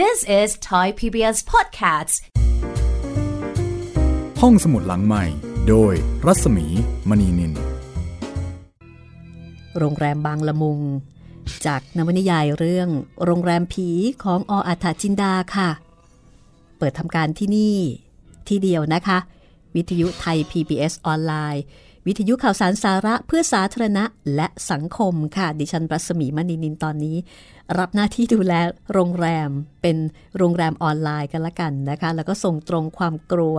This is Thai PBS Podcasts ห้องสมุดหลังใหม่ โดยรัศมีมณีนิน โรงแรมบางละมุง จากนวนิยายเรื่องโรงแรมผีของออัฐจินดาค่ะ เปิดทำการที่นี่ที่เดียวนะคะ วิทยุไทย PBS ออนไลน์ วิทยุข่าวสารสาระเพื่อสาธารณะและสังคมค่ะ ดิฉันรัศมีมณีนินตอนนี้ รับหน้าที่ดูแลโรงแรมเป็นโรงแรมออนไลน์กันละกันนะคะ แล้วก็ส่งตรงความกลัว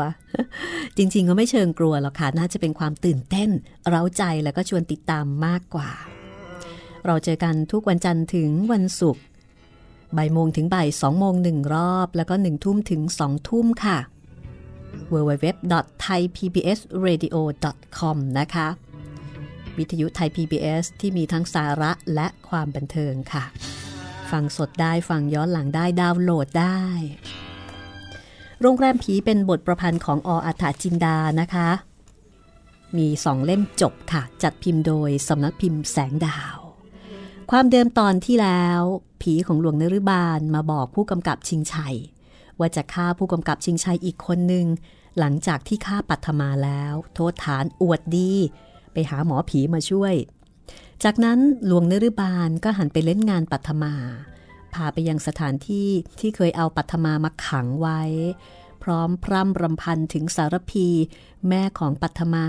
จริงๆก็ไม่เชิงกลัวหรอกค่ะ น่าจะเป็นความตื่นเต้น เร้าใจแล้วก็ชวนติดตามมากกว่า เราเจอกันทุกวันจันทร์ถึงวันศุกร์บ่ายโมงถึงบ่ายสองโมงหนึ่งรอบ แล้วก็หนึ่งทุ่มถึงสองทุ่มค่ะ www.thaipbsradio.com นะคะวิทยุไทย PBS ที่มีทั้งสาระและความบันเทิงค่ะ ฟังสดได้ฟังย้อนหลังได้ดาวน์โหลดได้ โรงแรมผีเป็นบทประพันธ์ของออัฐจินดานะคะ มีสองเล่มจบค่ะ จัดพิมพ์โดยสำนักพิมพ์แสงดาว ความเดิมตอนที่แล้ว ผีของหลวงนรุบาลมาบอกผู้กำกับชิงชัย ว่าจะฆ่าผู้กำกับชิงชัยอีกคนหนึ่งหลังจากที่ฆ่าปัทมาแล้ว โทษฐานอวดดี ไปหาหมอผีมาช่วย จากนั้นหลวงนรุบาลก็หันไปเล่นงานปัทมา พาไปยังสถานที่ที่เคยเอาปัทมามาขังไว้ พร้อมพร่ำรำพันถึงสารพีแม่ของปัทมา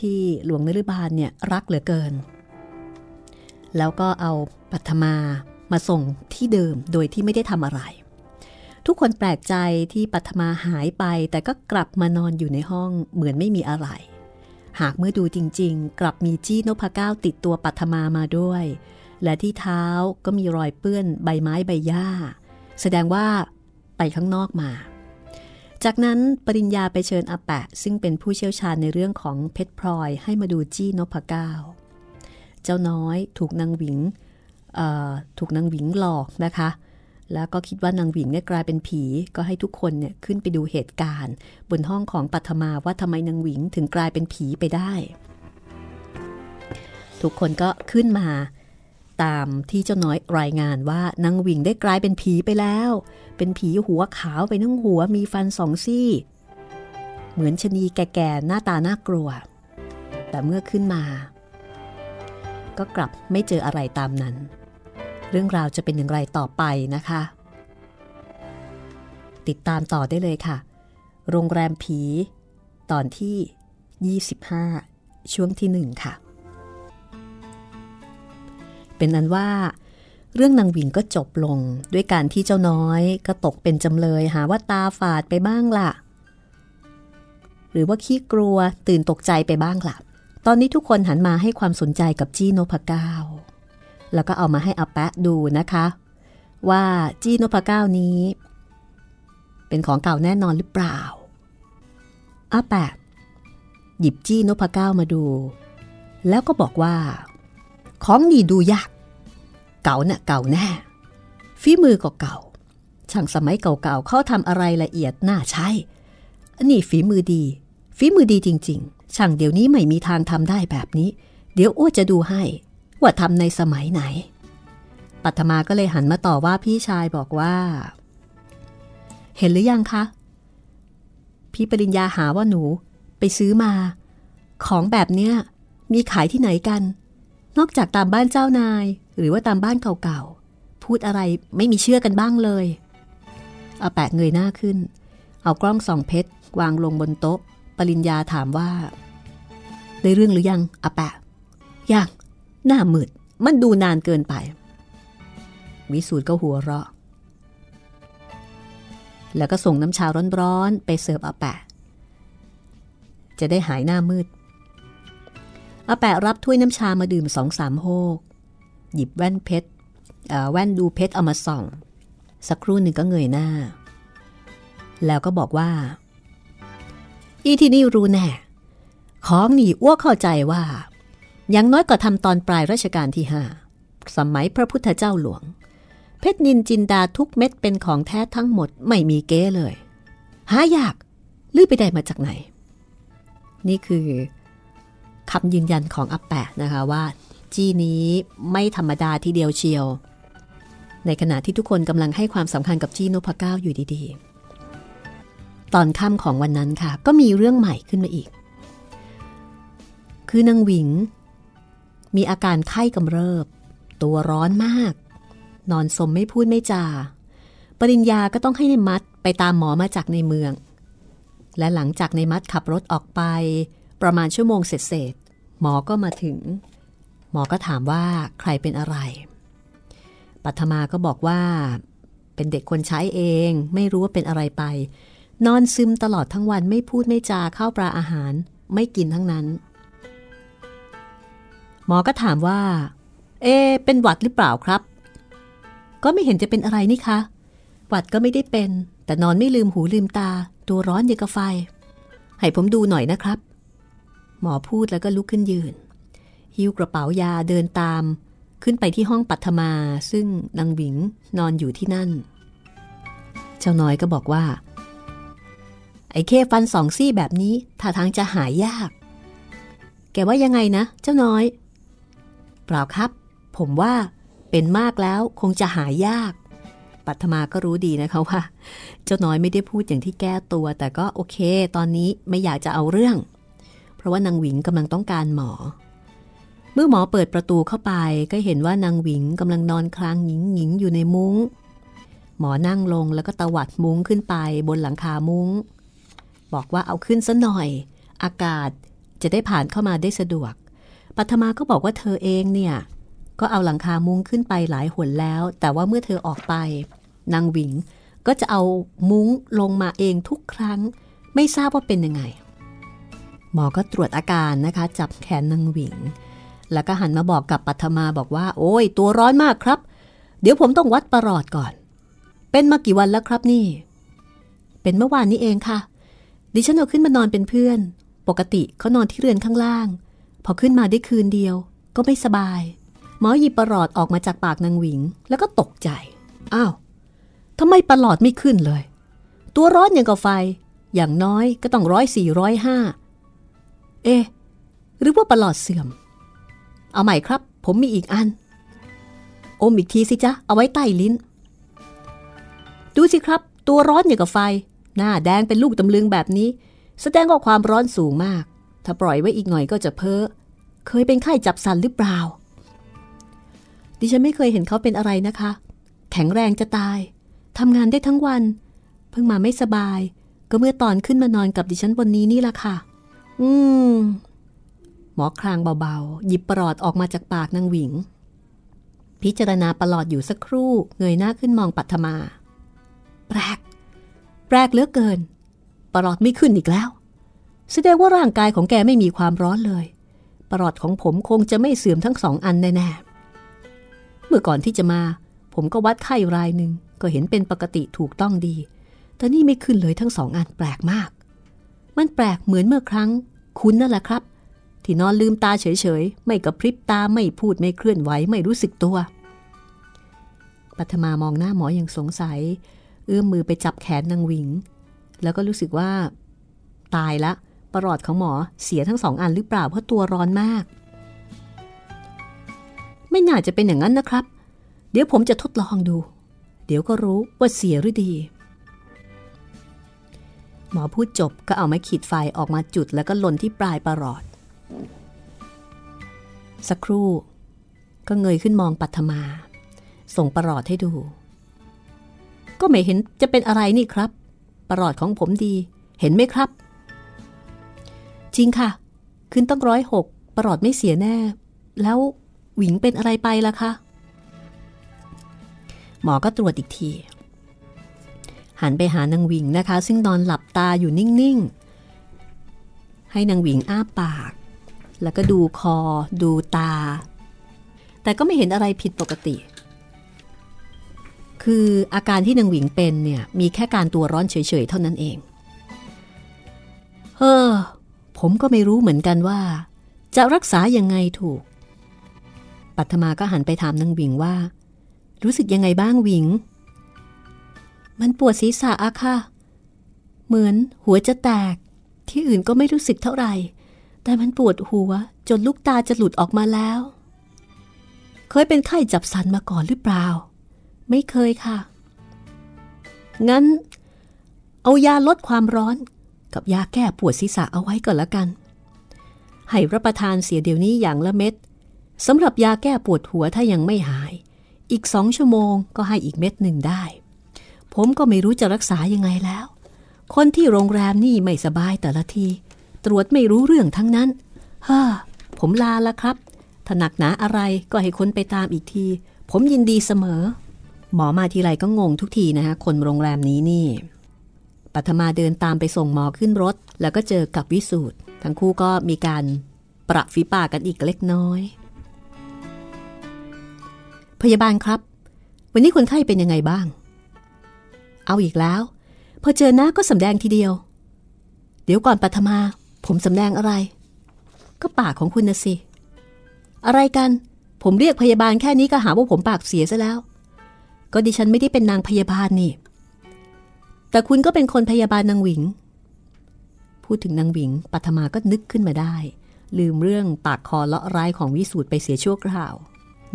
ที่หลวงนรุบาลเนี่ยรักเหลือเกิน แล้วก็เอาปัทมามาส่งที่เดิมโดยที่ไม่ได้ทำอะไร ทุกคนแปลกใจที่ปัทมาหายไปแต่ก็กลับมานอนอยู่ในห้องเหมือนไม่มีอะไร หากเมื่อดูจริงๆ กลับมีจี้นพเก้าติดตัวปัทมามาด้วย และที่เท้าก็มีรอยเปื้อนใบไม้ใบหญ้า แสดงว่าไปข้างนอกมา จากนั้นปริญญาไปเชิญอาแปะ ซึ่งเป็นผู้เชี่ยวชาญในเรื่องของเพชรพลอยให้มาดูจี้นพเก้าเจ้าน้อยถูกนางหวิงถูกนางหวิงหลอกนะคะ แล้วก็คิดว่านางหวิงเนี่ยกลายเป็นผี ก็ให้ทุกคนเนี่ยขึ้นไปดูเหตุการณ์ บนห้องของปัทมาว่าทำไมนางหวิงถึงกลายเป็นผีไปได้ ทุกคนก็ขึ้นมาตามที่เจ้าน้อยรายงานว่านางหวิงได้กลายเป็นผีไปแล้ว เป็นผีหัวขาวไปทั้งหัวมีฟันสองซี่ เหมือนชนีแก่ๆหน้าตาน่ากลัว แต่เมื่อขึ้นมา ก็กลับไม่เจออะไรตามนั้น เรื่องราวจะเป็นอย่างไรต่อไปนะคะ ติดตามต่อได้เลยค่ะ โรงแรมผี ตอนที่ 25 ช่วงที่หนึ่งค่ะ เป็นนั้นว่า เรื่องนางวิงก็จบลงด้วยการที่เจ้าน้อยก็ตกเป็นจำเลยหาว่าตาฝาดไปบ้างล่ะ หรือว่าขี้กลัวตื่นตกใจไปบ้างล่ะ ตอนนี้ทุกคนหันมาให้ความสนใจกับจี้นพเก้า แล้วก็เอามาให้อาแปะดูนะคะ ว่าจี้นพเก้านี้ เป็นของเก่าแน่นอนหรือเปล่าอาแปะหยิบจี้นพเก้ามาดู แล้วก็บอกว่า ของดีดูยาก เก่าน่ะเก่าแน่ฝีมือก็เก่า ช่างสมัยเก่าๆเขาทำอะไรละเอียดน่าใช่อันนี้ฝีมือดี ฝีมือดีจริง ๆ ช่างเดี๋ยวนี้ไม่มีทางทำได้แบบนี้ เดี๋ยวอ้วจะดูให้ ว่าทำในสมัยไหน ปัทมาก็เลยหันมาต่อว่าพี่ชายบอกว่า เห็นหรือยังคะ พี่ปริญญาหาว่าหนูไปซื้อมา ของแบบเนี้ยมีขายที่ไหนกัน นอกจากตามบ้านเจ้านาย หรือว่าตามบ้านเก่าๆ พูดอะไรไม่มีเชื่อกันบ้างเลยอาแปะเงยหน้าขึ้น เอากล้องส่องเพชรวางลงบนโต๊ะ ปริญญาถามว่า ได้เรื่องหรือยังอาแปะยัง หน้ามืด มันดูนานเกินไป วิสูตรก็หัวเราะ แล้วก็ส่งน้ำชาร้อนๆ ไปเสิร์ฟอาแปะ จะได้หายหน้ามืดอาแปะรับถ้วยน้ำชามาดื่มสองสามโฮก หยิบแว่นเพชรแว่นดูเพชรเอามาส่อง สักครู่หนึ่งก็เงยหน้า แล้วก็บอกว่า อีที่นี่รู้แน่ ของหนีอ้วกเข้าใจว่า อยังน้อยก็ทำตอนปลายรัชกาลที่ห้าสมัยพระพุทธเจ้าหลวง เพชรนินจินดาทุกเม็ดเป็นของแท้ทั้งหมดไม่มีเก้เลย หายากลือไปได้มาจากไหน นี่คือคำยืนยันของอาแปะนะคะว่า จี้นี้ไม่ธรรมดาทีเดียวเชียว ในขณะที่ทุกคนกำลังให้ความสำคัญกับจี้นพเก้าอยู่ดีๆ ตอนค่ำของวันนั้นค่ะ ก็มีเรื่องใหม่ขึ้นมาอีก คือนางหวิง มีอาการไข้กำเริบ ตัวร้อนมาก นอนสมไม่พูดไม่จา ปริญญาก็ต้องให้ในมัดไปตามหมอมาจากในเมือง และหลังจากในมัดขับรถออกไป ประมาณชั่วโมงเสร็จหมอก็มาถึง หมอก็ถามว่าใครเป็นอะไร ปัทมาก็บอกว่า เป็นเด็กคนใช้เองไม่รู้ว่าเป็นอะไรไป นอนซึมตลอดทั้งวันไม่พูดไม่จาเข้าปลาอาหาร ไม่กินทั้งนั้น หมอก็ถามว่า เอ เป็นหวัดหรือเปล่าครับ ก็ไม่เห็นจะเป็นอะไรนี่คะ หวัดก็ไม่ได้เป็น แต่นอนไม่ลืมหูลืมตา ตัวร้อนอย่างกระไฟ ให้ผมดูหน่อยนะครับ หมอพูดแล้วก็ลุกขึ้นยืน หิ้วกระเป๋ายาเดินตาม ขึ้นไปที่ห้องปัทมา ซึ่งนางหวิงนอนอยู่ที่นั่น เจ้าน้อยก็บอกว่า ไอ้เคฟันสองซี่แบบนี้ท่าทางจะหายยาก แกว่ายังไงนะ เจ้าน้อย เปล่าครับ ผมว่าเป็นมากแล้วคงจะหายยาก ปัทมาก็รู้ดีนะคะว่า เจ้าน้อยไม่ได้พูดอย่างที่แก้ตัว แต่ก็โอเค ตอนนี้ไม่อยากจะเอาเรื่อง เพราะว่านางหวิงกำลังต้องการหมอ เมื่อหมอเปิดประตูเข้าไปก็เห็นว่านางหวิงกำลังนอนคลางหญิงหญิงอยู่ในมุง้ง หมอนั่งลงแล้วก็ตวัดมุ้งขึ้นไปบนหลังคามุง้ง บอกว่าเอาขึ้นซะหน่อย อากาศจะได้ผ่านเข้ามาได้สะดวก ปัทมาก็บอกว่าเธอเองเนี่ย ก็เอาหลังคามุ้งขึ้นไปหลายหนแล้ว แต่ว่าเมื่อเธอออกไป นางหวิงก็จะเอามุ้งลงมาเองทุกครั้ง ไม่ทราบว่าเป็นยังไง หมอก็ตรวจอาการนะคะ จับแขนนางหวิง แล้วก็หันมาบอกกับปัทมาบอกว่า โอ้ย ตัวร้อนมากครับ เดี๋ยวผมต้องวัดประหลอดก่อน เป็นมากี่วันแล้วครับนี่ เป็นเมื่อวานนี้เองค่ะ ดิฉันเอาขึ้นมานอนเป็นเพื่อน ปกติเขานอนที่เรือนข้างล่าง พอขึ้นมาได้คืนเดียว ก็ไม่สบาย หมอหยิบประหลอดออกมาจากปากนางหวิง แล้วก็ตกใจ อ้าวทำไมประหลอดไม่ขึ้นเลย ตัวร้อนอย่างกับไฟ อย่างน้อยก็ต้องร้อยสี่ร้อยห้าเอ๊หรือว่าประหลอดเสื่อม เอาใหม่ครับ ผมมีอีกอัน อมอีกทีสิจ๊ะ เอาไว้ใต้ลิ้น ดูสิครับ ตัวร้อนอย่างกับไฟ หน้าแดงเป็นลูกตำลึงแบบนี้ แสดงว่าความร้อนสูงมาก ถ้าปล่อยไว้อีกหน่อยก็จะเพ้อ เคยเป็นไข้จับสันหรือเปล่า ดิฉันไม่เคยเห็นเขาเป็นอะไรนะคะ แข็งแรงจะตาย ทำงานได้ทั้งวัน เพิ่งมาไม่สบาย ก็เมื่อตอนขึ้นมานอนกับดิฉันบนนี้นี่ละค่ะ อืม หมอคลางเบาๆ หยิบปลอดออกมาจากปากนางหวิง พิจารณาปลอดอยู่สักครู่ เงยหน้าขึ้นมองปัทมา แปลก แปลกเหลือเกินปลอดไม่ขึ้นอีกแล้ว แสดงว่าร่างกายของแกไม่มีความร้อนเลย ปลอดของผมคงจะไม่เสื่อมทั้งสองอันแน่ๆ เมื่อก่อนที่จะมา ผมก็วัดไข้รายหนึ่งก็เห็นเป็นปกติถูกต้องดี แต่นี่ไม่ขึ้นเลยทั้งสองอันแปลกมาก มันแปลกเหมือนเมื่อครั้ง คุณนั่นแหละครับ ที่นอนลืมตาเฉยๆ ไม่กระพริบตาไม่พูดไม่เคลื่อนไหวไม่รู้สึกตัว ปัทมามองหน้าหมออย่างสงสัย เอื้อมมือไปจับแขนนางหวิง แล้วก็รู้สึกว่า ตายละ ประหลอดของหมอเสียทั้งสองอันหรือเปล่าเพราะตัวร้อนมาก ไม่น่าจะเป็นอย่างนั้นนะครับ เดี๋ยวผมจะทดลองดู เดี๋ยวก็รู้ว่าเสียหรือดี หมอพูดจบก็เอาไม้ขีดไฟออกมาจุดแล้วก็ลนที่ปลายประหลอด สักครู่ ก็เงยขึ้นมองปัทมา ส่งประหลอดให้ดู ก็ไม่เห็นจะเป็นอะไรนี่ครับประหลอดของผมดี เห็นไหมครับ จริงค่ะ ขึ้นต้องร้อยหกประหลอดไม่เสียแน่ แล้วหวิงเป็นอะไรไปล่ะคะหมอก็ตรวจอีกที หันไปหานางหวิงนะคะ ซึ่งนอนหลับตาอยู่นิ่ง ๆ ให้นางหวิงอ้าปาก แล้วก็ดูคอ ดูตา แต่ก็ไม่เห็นอะไรผิดปกติ คืออาการที่นางหวิงเป็นเนี่ย มีแค่การตัวร้อนเฉย ๆ เท่านั้นเอง ผมก็ไม่รู้เหมือนกันว่า จะรักษายังไงถูก ปัทมาก็หันไปถามนางวิงว่า รู้สึกยังไงบ้างวิง มันปวดศีรษะอะค่ะ เหมือนหัวจะแตก ที่อื่นก็ไม่รู้สึกเท่าไหร่ แต่มันปวดหัวจนลูกตาจะหลุดออกมาแล้ว เคยเป็นไข้จับสันมาก่อนหรือเปล่า ไม่เคยค่ะ งั้น เอายาลดความร้อน กับยาแก้ปวดศีรษะเอาไว้ก่อนละกัน ให้รับประทานเสียเดี๋ยวนี้อย่างละเม็ดสำหรับยาแก้ปวดหัวถ้ายังไม่หาย อีกสองชั่วโมงก็ให้อีกเม็ดหนึ่งได้ ผมก็ไม่รู้จะรักษายังไงแล้ว คนที่โรงแรมนี่ไม่สบายแต่ละที ตรวจไม่รู้เรื่องทั้งนั้นฮ่าผมลาละครับถ้าหนักหนาอะไรก็ให้คนไปตามอีกที ผมยินดีเสมอ หมอมาทีไรก็งงทุกทีนะคะคนโรงแรมนี้นี่ ปัทมาเดินตามไปส่งหมอขึ้นรถ แล้วก็เจอกับวิสูตรทั้งคู่ก็มีการประฝีปากกันอีกเล็กน้อย พยาบาลครับ วันนี้คนไข้เป็นยังไงบ้าง เอาอีกแล้ว พอเจอหน้าก็สำแดงทีเดียว เดี๋ยวก่อนปัทมา ผมสำแดงอะไร ก็ปากของคุณนะสิ อะไรกัน ผมเรียกพยาบาลแค่นี้ก็หาว่าผมปากเสียซะแล้ว ก็ดิฉันไม่ได้เป็นนางพยาบาลนี่ แต่คุณก็เป็นคนพยาบาลนางหวิง พูดถึงนางหวิงปัทมาก็นึกขึ้นมาได้ ลืมเรื่องปากคอเลาะร้ายของวิสูตรไปเสียชั่วคราว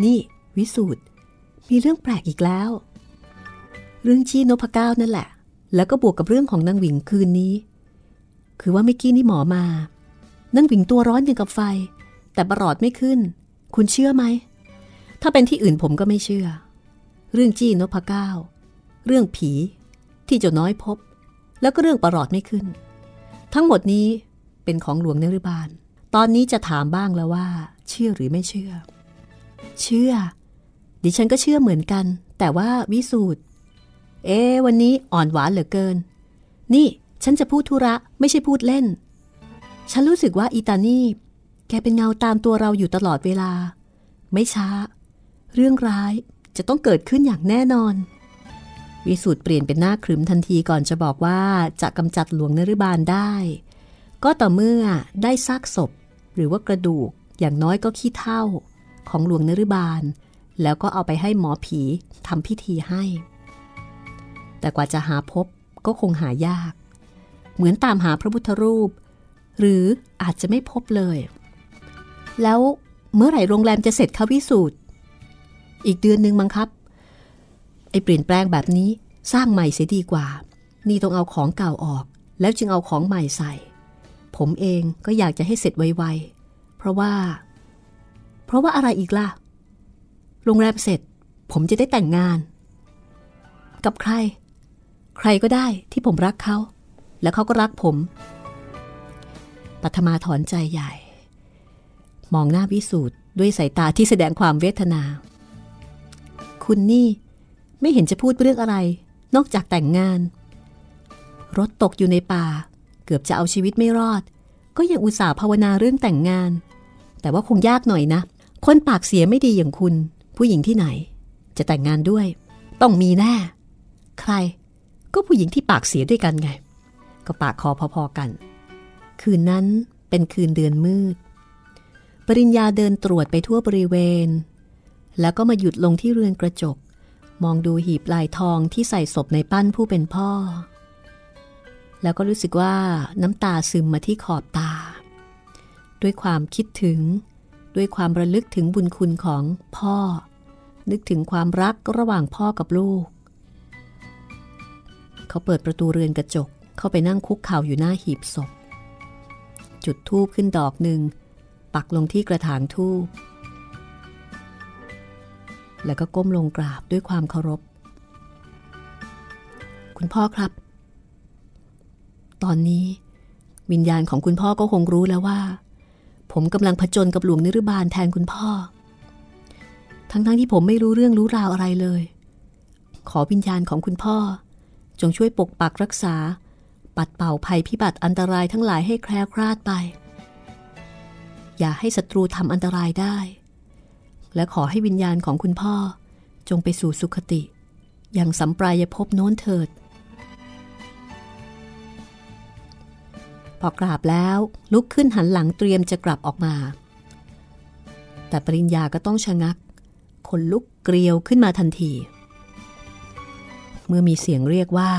นี่ วิสูตรมีเรื่องแปลกอีกแล้ว เรื่องชี้นพเก้านั่นแหละ แล้วก็บวกกับเรื่องของนางหวิงคืนนี้ คือว่าเมื่อกี้นี่หมอมานางหวิงตัวร้อนอย่างกับไฟ แต่ประหลอดไม่ขึ้น คุณเชื่อไหมถ้าเป็นที่อื่นผมก็ไม่เชื่อ เรื่องจี้นพเก้า เรื่องผี ที่เจ้าน้อยพบ แล้วก็เรื่องประหลอดไม่ขึ้น ทั้งหมดนี้เป็นของหลวงเนรุบาล ตอนนี้จะถามบ้างแล้วว่า เชื่อหรือไม่เชื่อ เชื่อ ดิฉันก็เชื่อเหมือนกัน แต่ว่าวิสูตรเอ๊วันนี้อ่อนหวานเหลือเกิน นี่ฉันจะพูดธุระไม่ใช่พูดเล่น ฉันรู้สึกว่าอีตานี่แกเป็นเงาตามตัวเราอยู่ตลอดเวลา ไม่ช้า เรื่องร้ายจะต้องเกิดขึ้นอย่างแน่นอน วิสูตรเปลี่ยนเป็นหน้าครึมทันทีก่อนจะบอกว่าจะกำจัดหลวงนรุบาลได้ ก็ต่อเมื่อได้ซากศพ หรือว่ากระดูกอย่างน้อยก็ขี้เท่าของหลวงนรุบาล แล้วก็เอาไปให้หมอผีทำพิธีให้ แต่กว่าจะหาพบก็คงหายาก เหมือนตามหาพระพุทธรูป หรืออาจจะไม่พบเลย แล้วเมื่อไหร่โรงแรมจะเสร็จคะวิสูตรอีกเดือนหนึ่งมั้งครับ ไอ้เปลี่ยนแปลงแบบนี้สร้างใหม่เสียดีกว่า นี่ต้องเอาของเก่าออก แล้วจึงเอาของใหม่ใส่ ผมเองก็อยากจะให้เสร็จไวๆ เพราะว่า เพราะว่าอะไรอีกล่ะ โรงแรมเสร็จ ผมจะได้แต่งงาน กับใคร ใครก็ได้ที่ผมรักเขา และเขาก็รักผม ปัทมาถอนใจใหญ่ มองหน้าวิสูตรด้วยสายตาที่แสดงความเวทนา คุณนี่ ไม่เห็นจะพูดเรื่องอะไร นอกจากแต่งงาน รถตกอยู่ในป่า เกือบจะเอาชีวิตไม่รอด ก็ยังอุตส่าห์ภาวนาเรื่องแต่งงาน แต่ว่าคงยากหน่อยนะ คนปากเสียไม่ดีอย่างคุณ ผู้หญิงที่ไหน จะแต่งงานด้วย ต้องมีแน่ ใคร ก็ผู้หญิงที่ปากเสียด้วยกันไง ก็ปากคอพอๆกัน คืนนั้นเป็นคืนเดือนมืด ปริญญาเดินตรวจไปทั่วบริเวณ แล้วก็มาหยุดลงที่เรือนกระจก มองดูหีบลายทองที่ใส่ศพในปั้นผู้เป็นพ่อ แล้วก็รู้สึกว่าน้ำตาซึมมาที่ขอบตา ด้วยความคิดถึง ด้วยความระลึกถึงบุญคุณของพ่อ นึกถึงความรักระหว่างพ่อกับลูก เขาเปิดประตูเรือนกระจกเข้าไปนั่งคุกเข่าอยู่หน้าหีบศพ จุดทูบขึ้นดอกหนึ่ง ปักลงที่กระถางทูบ แล้วก็ก้มลงกราบด้วยความเคารพ คุณพ่อครับ ตอนนี้ วิญญาณของคุณพ่อก็คงรู้แล้วว่า ผมกำลังผจญกับหลวงนิรบาลแทนคุณพ่อ ทั้งๆทที่ผมไม่รู้เรื่องรู้ราวอะไรเลย ขอวิญญาณของคุณพ่อ จงช่วยปกปักรักษา ปัดเป่าภัยพิบัติอันตรายทั้งหลายให้แคล้วคลาดไป อย่าให้ศัตรูทำอันตรายได้ และขอให้วิญญาณของคุณพ่อจงไปสู่สุคติ อย่างสัมปรายภพโน้นเถิด พอกราบแล้วลุกขึ้นหันหลังเตรียมจะกลับออกมา แต่ปริญญาก็ต้องชะงัก คนลุกเกลียวขึ้นมาทันที เมื่อมีเสียงเรียกว่า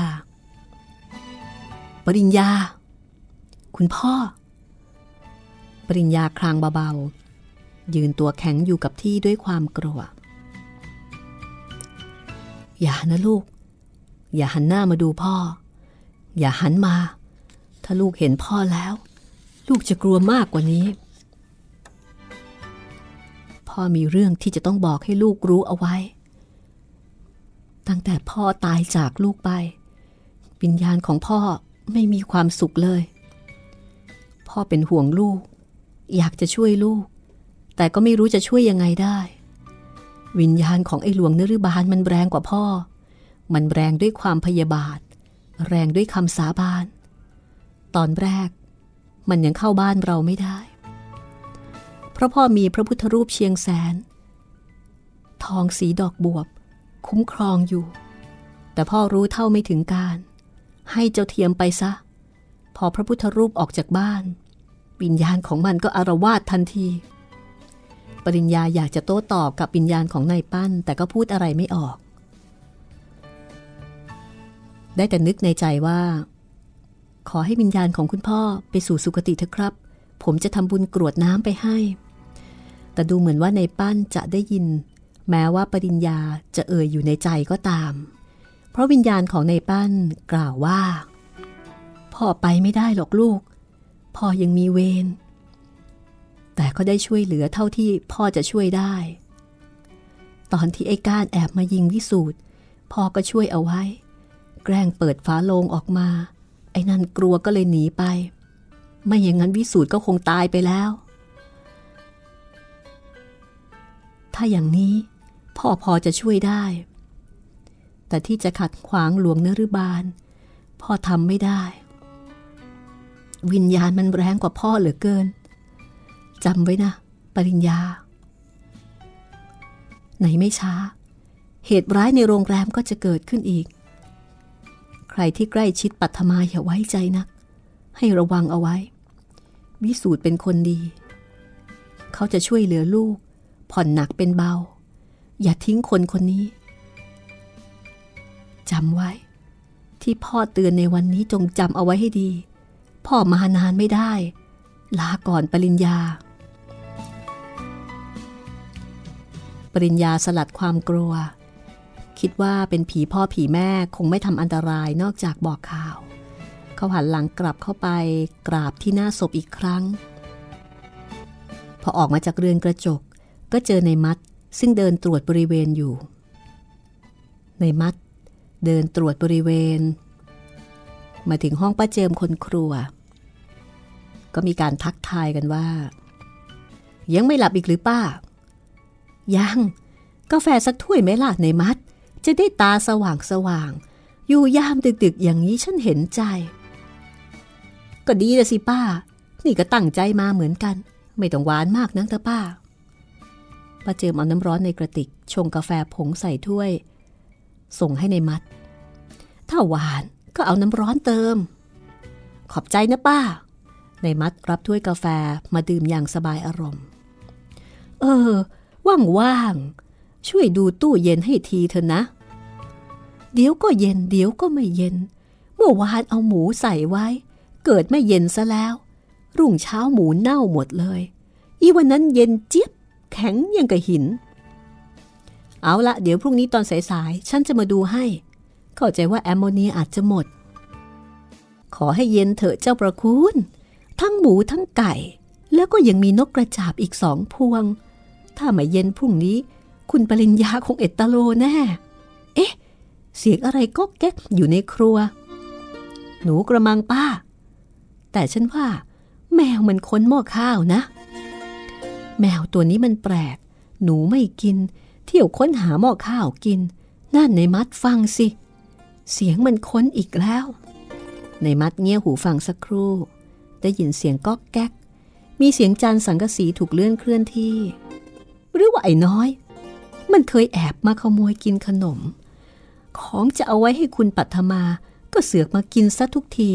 ปริญญา คุณพ่อ ปริญญาคลางเบาๆ ยืนตัวแข็งอยู่กับที่ด้วยความกลัว อย่านะลูก อย่าหันหน้ามาดูพ่อ อย่าหันมา ถ้าลูกเห็นพ่อแล้ว ลูกจะกลัวมากกว่านี้ พ่อมีเรื่องที่จะต้องบอกให้ลูกรู้เอาไว้ ตั้งแต่พ่อตายจากลูกไป วิญญาณของพ่อไม่มีความสุขเลย พ่อเป็นห่วงลูก อยากจะช่วยลูก แต่ก็ไม่รู้จะช่วยยังไงได้ วิญญาณของไอ้หลวงนฤบาลมันแรงกว่าพ่อ มันแรงด้วยความพยาบาท แรงด้วยคำสาบาน ตอนแรก มันยังเข้าบ้านเราไม่ได้ เพราะพ่อมีพระพุทธรูปเชียงแสน ทองสีดอกบวบ คุ้มครองอยู่ แต่พ่อรู้เท่าไม่ถึงการ ให้เจ้าเทียมไปซะ พอพระพุทธรูปออกจากบ้าน วิญญาณของมันก็อารวาสทันที ปริญญาอยากจะโต้ตอบกับวิญญาณของนายปั้น แต่ก็พูดอะไรไม่ออก ได้แต่นึกในใจว่า ขอให้วิญญาณของคุณพ่อไปสู่สุคติเถอะครับ ผมจะทำบุญกรวดน้ำไปให้ แต่ดูเหมือนว่าในปั้นจะได้ยิน แม้ว่าปริญญาจะเอ่ยอยู่ในใจก็ตาม เพราะวิญญาณของในปั้นกล่าวว่า พ่อไปไม่ได้หรอกลูก พ่อยังมีเวร แต่ก็ได้ช่วยเหลือเท่าที่พ่อจะช่วยได้ ตอนที่ไอ้ก้านแอบมายิงวิสูตรพ่อก็ช่วยเอาไว้ แกล้งเปิดฝาโลงออกมา ไอ้นั่นกลัวก็เลยหนีไป ไม่อย่างนั้นวิสูตรก็คงตายไปแล้ว ถ้าอย่างนี้พ่อพอจะช่วยได้ แต่ที่จะขัดขวางหลวงนรุบาล พ่อทำไม่ได้ วิญญาณมันแรงกว่าพ่อเหลือเกิน จำไว้นะ ปริญญา ไหนไม่ช้า เหตุร้ายในโรงแรมก็จะเกิดขึ้นอีก ใครที่ใกล้ชิดปัทมาอย่าไว้ใจนัก ให้ระวังเอาไว้ วิสูตรเป็นคนดี เขาจะช่วยเหลือลูก ผ่อนหนักเป็นเบา อย่าทิ้งคนคนนี้จำไว้ ที่พ่อเตือนในวันนี้จงจำเอาไว้ให้ดี พ่อมานานไม่ได้ ลาก่อนปริญญา ปริญญาสลัดความกลัว คิดว่าเป็นผีพ่อผีแม่คงไม่ทำอันตรายนอกจากบอกข่าว เขาหันหลังกลับเข้าไปกราบที่หน้าศพอีกครั้ง พอออกมาจากเรือนกระจก ก็เจอในมัดซึ่งเดินตรวจบริเวณอยู่ ในมัดเดินตรวจบริเวณ มาถึงห้องป้าเจิมคนครัว ก็มีการทักทายกันว่า ยังไม่หลับอีกหรือป้า ยัง กาแฟสักถ้วยไหมล่ะในมัด จะได้ตาสว่างสว่าง อยู่ยามดึกๆ อย่างนี้ฉันเห็นใจ ก็ดีละสิป้า นี่ก็ตั้งใจมาเหมือนกัน ไม่ต้องหวานมากนักเถอะป้าป้าเจิมเอาน้ำร้อนในกระติก ชงกาแฟผงใส่ถ้วย ส่งให้ในมัด ถ้าหวานก็เอาน้ำร้อนเติม ขอบใจนะป้า ในมัดรับถ้วยกาแฟมาดื่มอย่างสบายอารมณ์ เออ ว่างๆ ช่วยดูตู้เย็นให้ทีเถอะนะ เดี๋ยวก็เย็นเดี๋ยวก็ไม่เย็น เมื่อวานเอาหมูใส่ไว้ เกิดไม่เย็นซะแล้ว รุ่งเช้าหมูเน่าหมดเลย อีวันนั้นเย็นเจี๊ยบแข็งยังกับหิน เอาละเดี๋ยวพรุ่งนี้ตอนสายๆ ฉันจะมาดูให้ เข้าใจว่าแอมโมเนียอาจจะหมด ขอให้เย็นเถอะเจ้าประคุณ ทั้งหมูทั้งไก่ แล้วก็ยังมีนกกระจาบอีกสองพวง ถ้าไม่เย็นพรุ่งนี้ คุณปริญญาคงเอตตาโลแน่ เอ๊ะ เสียงอะไรก็แก๊กอยู่ในครัว หนูกระมังป้า แต่ฉันว่า แมวมันค้นหม้อข้าวนะ แมวตัวนี้มันแปลก หนูไม่กิน เที่ยวค้นหาหม้อข้าวกิน นั่นในมัดฟังสิ เสียงมันค้นอีกแล้ว ในมัดเงี่ยหูฟังสักครู่ ได้ยินเสียงก๊อกแก๊กมีเสียงจานสังกะสีถูกเลื่อนเคลื่อนที่ หรือว่าไอ้น้อย มันเคยแอบมาขโมยกินขนม ของจะเอาไว้ให้คุณปัทมา ก็เสือกมากินซะทุกที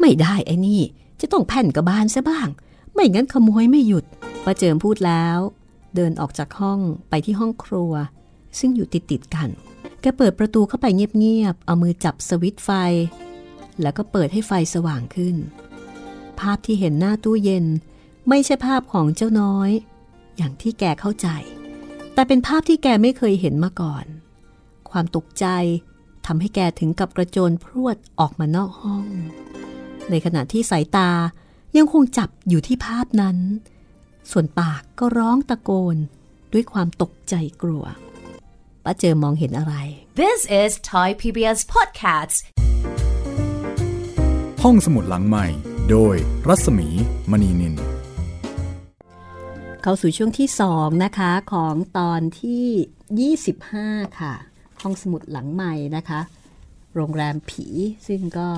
ไม่ได้ไอ้นี่ จะต้องแผ่นกระบาลซะบ้าง ไม่งั้นขโมยไม่หยุดป้าเจิมพูดแล้ว เดินออกจากห้องไปที่ห้องครัว ซึ่งอยู่ติดติดกัน แกเปิดประตูเข้าไปเงียบๆ เอามือจับสวิตไฟ แล้วก็เปิดให้ไฟสว่างขึ้น ภาพที่เห็นหน้าตู้เย็น ไม่ใช่ภาพของเจ้าน้อย อย่างที่แกเข้าใจ แต่เป็นภาพที่แกไม่เคยเห็นมาก่อนคความตกใจทำให้แกถึงกับกระโจนพรวดออกมานอกห้อง ในขณะที่สายตายังคงจับอยู่ที่ภาพนั้น ส่วนปากก็ร้องตะโกนด้วยความตกใจกลัวป้าเจอมองเห็นอะไร This is Thai PBS Podcasts ห้องสมุดหลังใหม่ โดยรัศมีมณีนิน เข้าสู่ช่วงที่ 2 นะคะของตอนที่ 25 ค่ะ ห้องสมุดหลังใหม่นะคะ โรงแรมผีซึ่งก็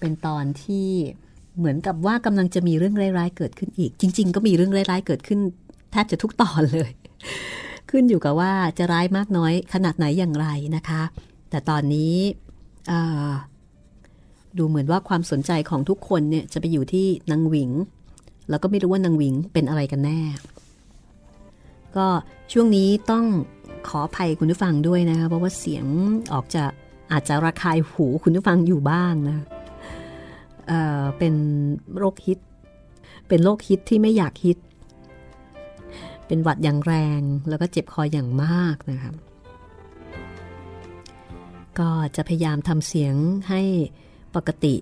เป็นตอนที่เหมือนกับว่ากำลังจะมีเรื่องร้ายๆเกิดขึ้นอีก จริง ๆ ก็มีเรื่องร้ายๆเกิดขึ้น แทบจะทุกตอนเลย ขึ้นอยู่กับว่าจะร้ายมากน้อยขนาดไหนอย่างไรนะคะ แต่ตอนนี้ดูเหมือนว่าความสนใจของทุกคนเนี่ยจะไปอยู่ที่นางหวิง แล้วก็ไม่รู้ว่านางหวิงเป็นอะไรกันแน่ ก็ช่วงนี้ต้องขออภัยคุณผู้ฟังด้วยนะคะเพราะว่าเสียงออกจะอาจจะระคายหูคุณผู้ฟังอยู่บ้างนะเอ่อเป็นโรคฮิต เป็นโรคฮิตที่ไม่อยากฮิต เป็นหวัดอย่างแรงแล้วก็เจ็บคออย่างมากนะครับก็จะพยายามทำเสียงให้ปกติ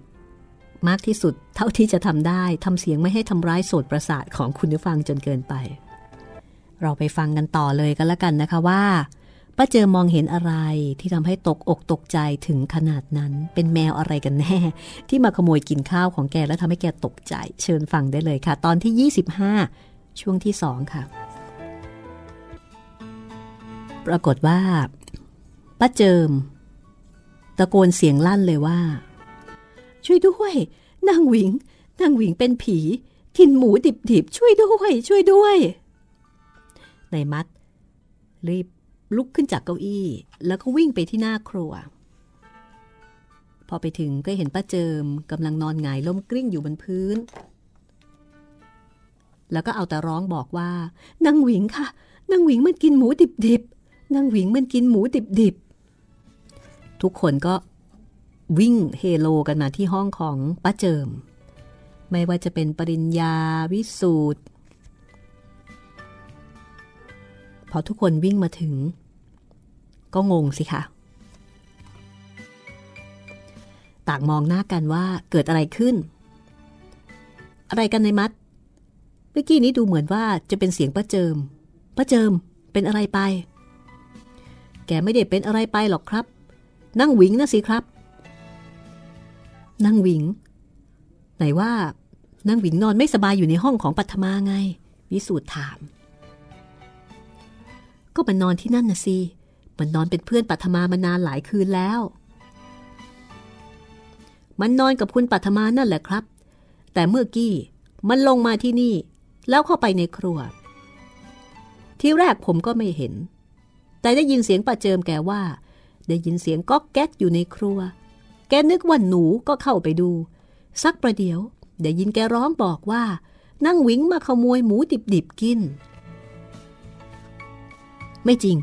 มากที่สุดเท่าที่จะทำได้ทำเสียงไม่ให้ทำร้ายโสตประสาทของคุณผู้ฟังจนเกินไป เราไปฟังกันต่อเลยกันแล้วกันนะคะว่าป้าเจอมองเห็นอะไรที่ทำให้ตกอกตกใจถึงขนาดนั้น เป็นแมวอะไรกันแน่ ที่มาขโมยกินข้าวของแกแล้วทำให้แกตกใจ เชิญฟังได้เลยค่ะ ตอนที่ 25 ช่วงที่2ค่ะ ปรากฏว่าป้าเจิม ตะโกนเสียงลั่นเลยว่า ช่วยด้วยนางหวิงนางหวิงเป็นผี กินหมูดิบๆช่วยด้วย ช่วยด้วย ในมัดรีบลุกขึ้นจากเก้าอี้ แล้วก็วิ่งไปที่หน้าครัว พอไปถึงก็เห็นป้าเจิมกำลังนอนหงายล้มกลิ้งอยู่บนพื้น แล้วก็เอาแต่ร้องบอกว่านางหวิงค่ะนางหวิงมันกินหมูดิบๆนางหวิงมันกินหมูดิบๆทุกคนก็วิ่งเฮโลกันมาที่ห้องของป้าเจิม ไม่ว่าจะเป็นปริญญาวิสูตร อทุกคนวิ่งมาถึง ก็งงสิคะต่างมองหน้ากันว่าเกิดอะไรขึ้น อะไรกันในมัดเมื่อกี้นี้ดูเหมือนว่าจะเป็นเสียงป้าเจิมป้าเจิมเป็นอะไรไป แกไม่ได้เป็นอะไรไปหรอกครับ นั่งหวิงนะสิครับ นั่งหวิง ไหนว่านั่งหวิงนอนไม่สบายอยู่ในห้องของปัทมาไง วิสูตรถาม ก็มันนอนที่นั่นนะสิมันนอนเป็นเพื่อนปัทมามานานหลายคืนแล้ว มันนอนกับคุณปัทมานั่นแหละครับ แต่เมื่อกี้มันลงมาที่นี่ แล้วเข้าไปในครัว ที่แรกผมก็ไม่เห็น แต่ได้ยินเสียงป้าเจิมแกว่า ได้ยินเสียงก๊อกแก๊กอยู่ในครัว แกนึกว่าหนูก็เข้าไปดู สักประเดี๋ยว ได้ยินแกร้องบอกว่า นั่งวิงมาขโมยหมูดิบๆกิน ไม่จริง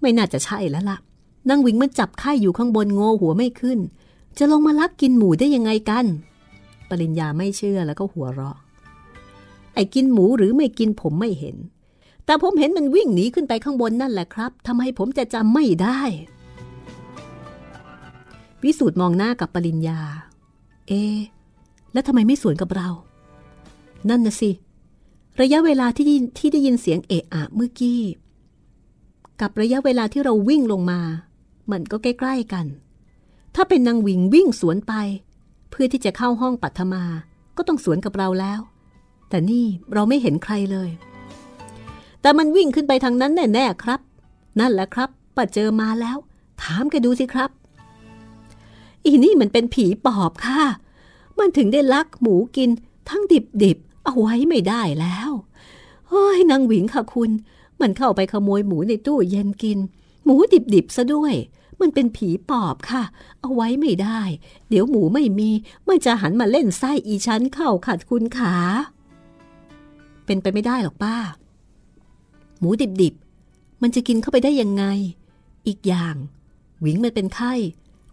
ไม่น่าจะใช่แล้วล่ะนางวิงมันจับไข่อยู่ข้างบนโง่หัวไม่ขึ้น จะลงมาลักกินหมูได้ยังไงกัน ปริญญาไม่เชื่อแล้วก็หัวเราะ ไอ้กินหมูหรือไม่กินผมไม่เห็น แต่ผมเห็นมันวิ่งหนีขึ้นไปข้างบนนั่นแหละครับทำไมผมจะจำไม่ได้ วิสูตรมองหน้ากับปริญญา เอ แล้วทำไมไม่สวนกับเรา นั่นนะสิ ระยะเวลาที่ที่ได้ยินเสียงเอะอะเมื่อกี้ กับระยะเวลาที่เราวิ่งลงมา มันก็ใกล้ๆกัน ถ้าเป็นนางวิงวิ่งสวนไป เพื่อที่จะเข้าห้องปัทมา ก็ต้องสวนกับเราแล้ว แต่นี่เราไม่เห็นใครเลย แต่มันวิ่งขึ้นไปทางนั้นแน่ๆครับ นั่นแหละครับป้าเจอมาแล้ว ถามแกดูสิครับ อีนี่มันเป็นผีปอบค่ะ มันถึงได้ลักหมูกินทั้งดิบๆเอาไว้ไม่ได้แล้วเฮ้ยนางหวิงค่ะคุณ มันเข้าไปขโมยหมูในตู้เย็นกิน หมูดิบๆซะด้วย มันเป็นผีปอบค่ะ เอาไว้ไม่ได้ เดี๋ยวหมูไม่มีมันจะหันมาเล่นไส้อีชั้นเข้าขัดคุณขา เป็นไปไม่ได้หรอกป้า หมูดิบๆ มันจะกินเข้าไปได้ยังไง อีกอย่าง หวิงมันเป็นไข้